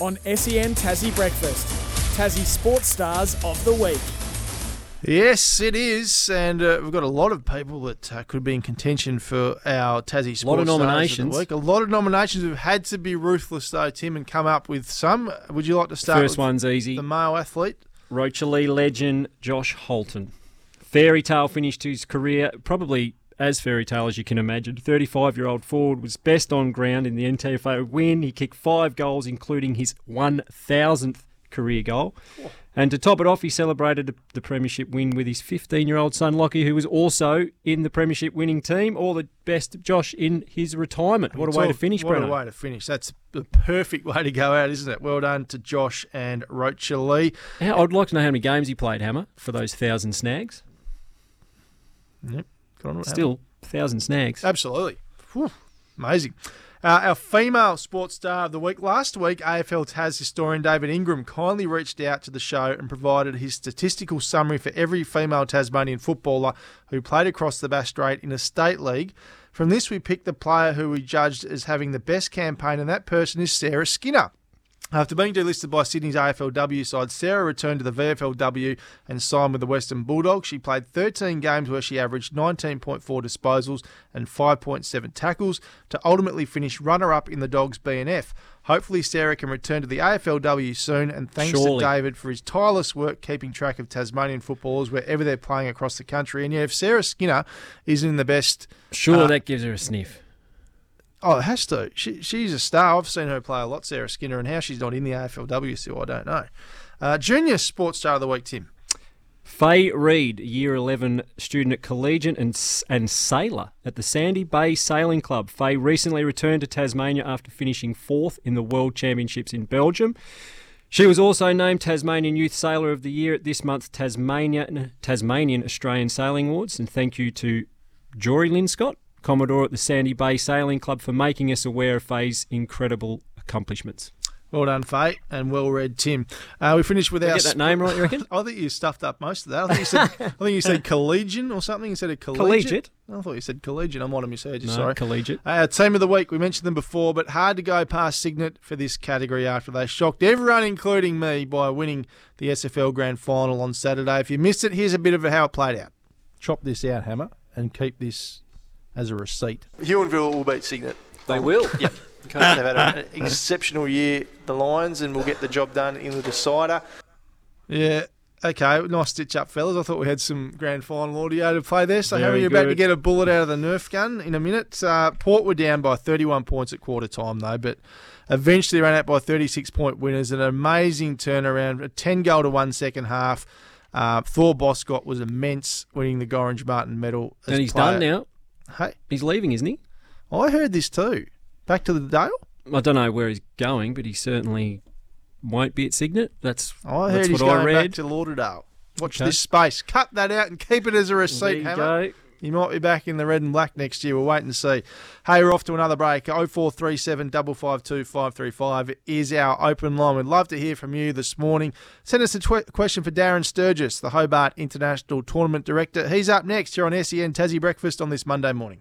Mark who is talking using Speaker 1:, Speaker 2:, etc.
Speaker 1: on SEN Tassie Breakfast. Tassie Sports Stars of the Week.
Speaker 2: Yes, it is, and uh, we've got a lot of people that uh, could be in contention for our Tassie Sports
Speaker 3: lot of
Speaker 2: Stars
Speaker 3: nominations.
Speaker 2: the week. A lot of nominations. We've had to be ruthless though, Tim, and come up with some. Would you like to start?
Speaker 3: First
Speaker 2: with
Speaker 3: one's easy.
Speaker 2: the male athlete.
Speaker 3: Rocherlea legend Josh Holton. Fairy tale finished his career probably as fairy tale as you can imagine. 35 year old Ford was best on ground in the NTFA win. He kicked five goals, including his 1000th career goal. Oh. And to top it off, he celebrated the Premiership win with his 15 year old son Lockie, who was also in the Premiership winning team. All the best, Josh, in his retirement. What a way
Speaker 2: all-
Speaker 3: to finish,
Speaker 2: What
Speaker 3: Breno.
Speaker 2: a way to finish. That's the perfect way to go out, isn't it? Well done to Josh and
Speaker 3: Rocherlea. I'd like to know how many games he played, Hammer, for those thousand snags.
Speaker 2: Yep. Good on him.
Speaker 3: Still, thousand snags.
Speaker 2: Absolutely. Whew. Amazing. Uh, our female sports star of the week last week, AFL Tas historian David Ingram kindly reached out to the show and provided his statistical summary for every female Tasmanian footballer who played across the Bass Strait in a state league. From this, we picked the player who we judged as having the best campaign, and that person is Sarah Skinner. After being delisted by Sydney's AFLW side, Sarah returned to the VFLW and signed with the Western Bulldogs. She played 13 games where she averaged 19.4 disposals and 5.7 tackles to ultimately finish runner up in the Dogs BNF. Hopefully, Sarah can return to the AFLW soon, and thanks
Speaker 3: Surely.
Speaker 2: to David for his tireless work keeping track of Tasmanian footballers wherever they're playing across the country. And yeah, if Sarah Skinner isn't in the best
Speaker 3: Sure,
Speaker 2: Uh,
Speaker 3: that gives her a sniff.
Speaker 2: Oh, it has to. She, she's a star. I've seen her play a lot, Sarah Skinner, and how she's not in the AFLW still, I don't know. Uh, junior Sports Star of the Week, Tim.
Speaker 3: Faye Reid, Year 11 student at Collegiate and, and sailor at the Sandy Bay Sailing Club. Faye recently returned to Tasmania after finishing fourth in the World Championships in Belgium. She was also named Tasmanian Youth Sailor of the Year at this month's Tasmanian, Tasmanian Australian Sailing Awards. And thank you to Jory Linscott, Commodore at the Sandy Bay Sailing Club, for making us aware of Faye's incredible accomplishments.
Speaker 2: Well done, Faye, and well read, Tim. Uh, we finished with
Speaker 3: Did I
Speaker 2: our.
Speaker 3: get that name right, you reckon?
Speaker 2: I think you stuffed up most of that. I think you said. I think you said collegian or something instead of collegiate.
Speaker 3: Collegiate?
Speaker 2: I thought you said collegian. I might have misheard you.
Speaker 3: No,
Speaker 2: sorry.
Speaker 3: Collegiate.
Speaker 2: Uh, team of the week, we mentioned them before, but hard to go past Cygnet for this category after they shocked everyone, including me, by winning the SFL Grand Final on Saturday. If you missed it, here's a bit of how it played out. Chop this out, Hammer, and keep this as a receipt. Huonville will beat Cygnet.
Speaker 3: They will.
Speaker 2: Yep. They've had an exceptional year, the Lions, and we'll get the job done in the decider. Yeah. Okay, nice stitch up, fellas. I thought we had some grand final audio to play there. So, how are
Speaker 3: Very
Speaker 2: you about to get a bullet out of the Nerf gun in a minute? Uh, Port were down by 31 points at quarter time, though, but eventually ran out by 36 point winners. An amazing turnaround, a 10 goal to one second half. Uh, Thor Boscott was immense, winning the Gorringe Martin medal. as
Speaker 3: And he's
Speaker 2: player-
Speaker 3: done now.
Speaker 2: Hey,
Speaker 3: He's leaving, isn't he?
Speaker 2: I heard this too. Back to the Dale.
Speaker 3: I don't know where he's going, but he certainly won't be at Cygnet. That's
Speaker 2: I
Speaker 3: that's
Speaker 2: heard he's
Speaker 3: what I
Speaker 2: going
Speaker 3: read.
Speaker 2: back to Lauderdale. Watch
Speaker 3: Okay.
Speaker 2: this space. Cut that out and keep it as a
Speaker 3: there
Speaker 2: receipt,
Speaker 3: you
Speaker 2: Hammer.
Speaker 3: go.
Speaker 2: He might be back in the red and black next year. We'll wait and see. Hey, we're off to another break. 0437 552 535 is our open line. We'd love to hear from you this morning. Send us a tw- question for Darren Sturgess, the Hobart International Tournament Director. He's up next here on SEN Tassie Breakfast on this Monday morning.